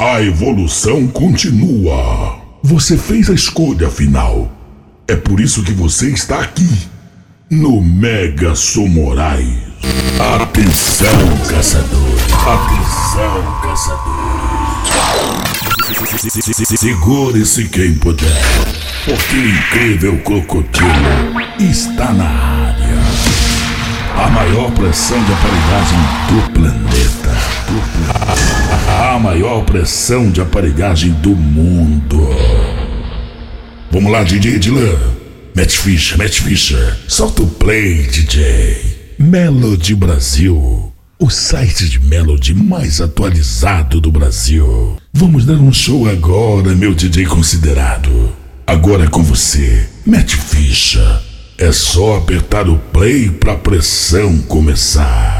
A evolução continua. Você fez a escolha final. É por isso que você está aqui, no Mega Somorais. Atenção, caçadores. Atenção, caçadores. Segure-se quem puder, porque o incrível crocodilo está na área. A maior pressão de aparelhagem do maior pressão de aparelhagem do mundo. Vamos lá, DJ Dylan. Matt Fischer, Matt Fischer. Solta o play, DJ. Melody Brasil. O site de Melody mais atualizado do Brasil. Vamos dar um show agora, meu DJ considerado. Agora é com você, Matt Fischer. É só apertar o play pra pressão começar.